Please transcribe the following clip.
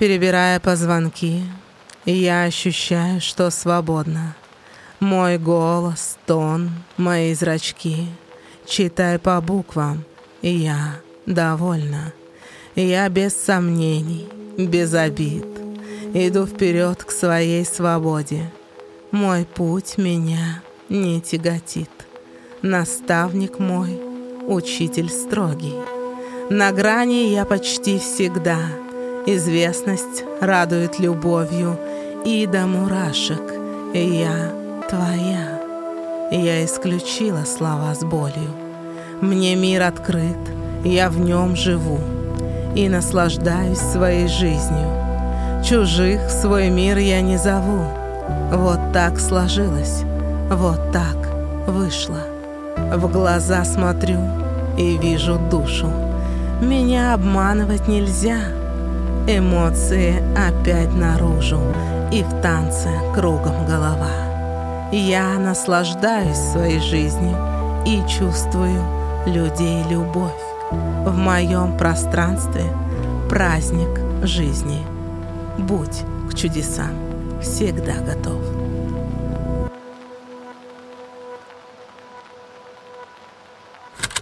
Перебирая позвонки, я ощущаю, что свободна. Мой голос, тон, мои зрачки. Читай по буквам, я довольна. Я без сомнений, без обид. Иду вперед к своей свободе. Мой путь меня не тяготит. Наставник мой, учитель строгий. На грани я почти всегда. Известность радует любовью и до мурашек. Я твоя. Я исключила слова с болью. Мне мир открыт, я в нем живу и наслаждаюсь своей жизнью. Чужих в свой мир я не зову. Вот так сложилось, вот так вышло. В глаза смотрю и вижу душу. Меня обманывать нельзя. Эмоции опять наружу, и в танце кругом голова. Я наслаждаюсь своей жизнью и чувствую людей любовь. В моем пространстве праздник жизни. Будь к чудесам всегда готов.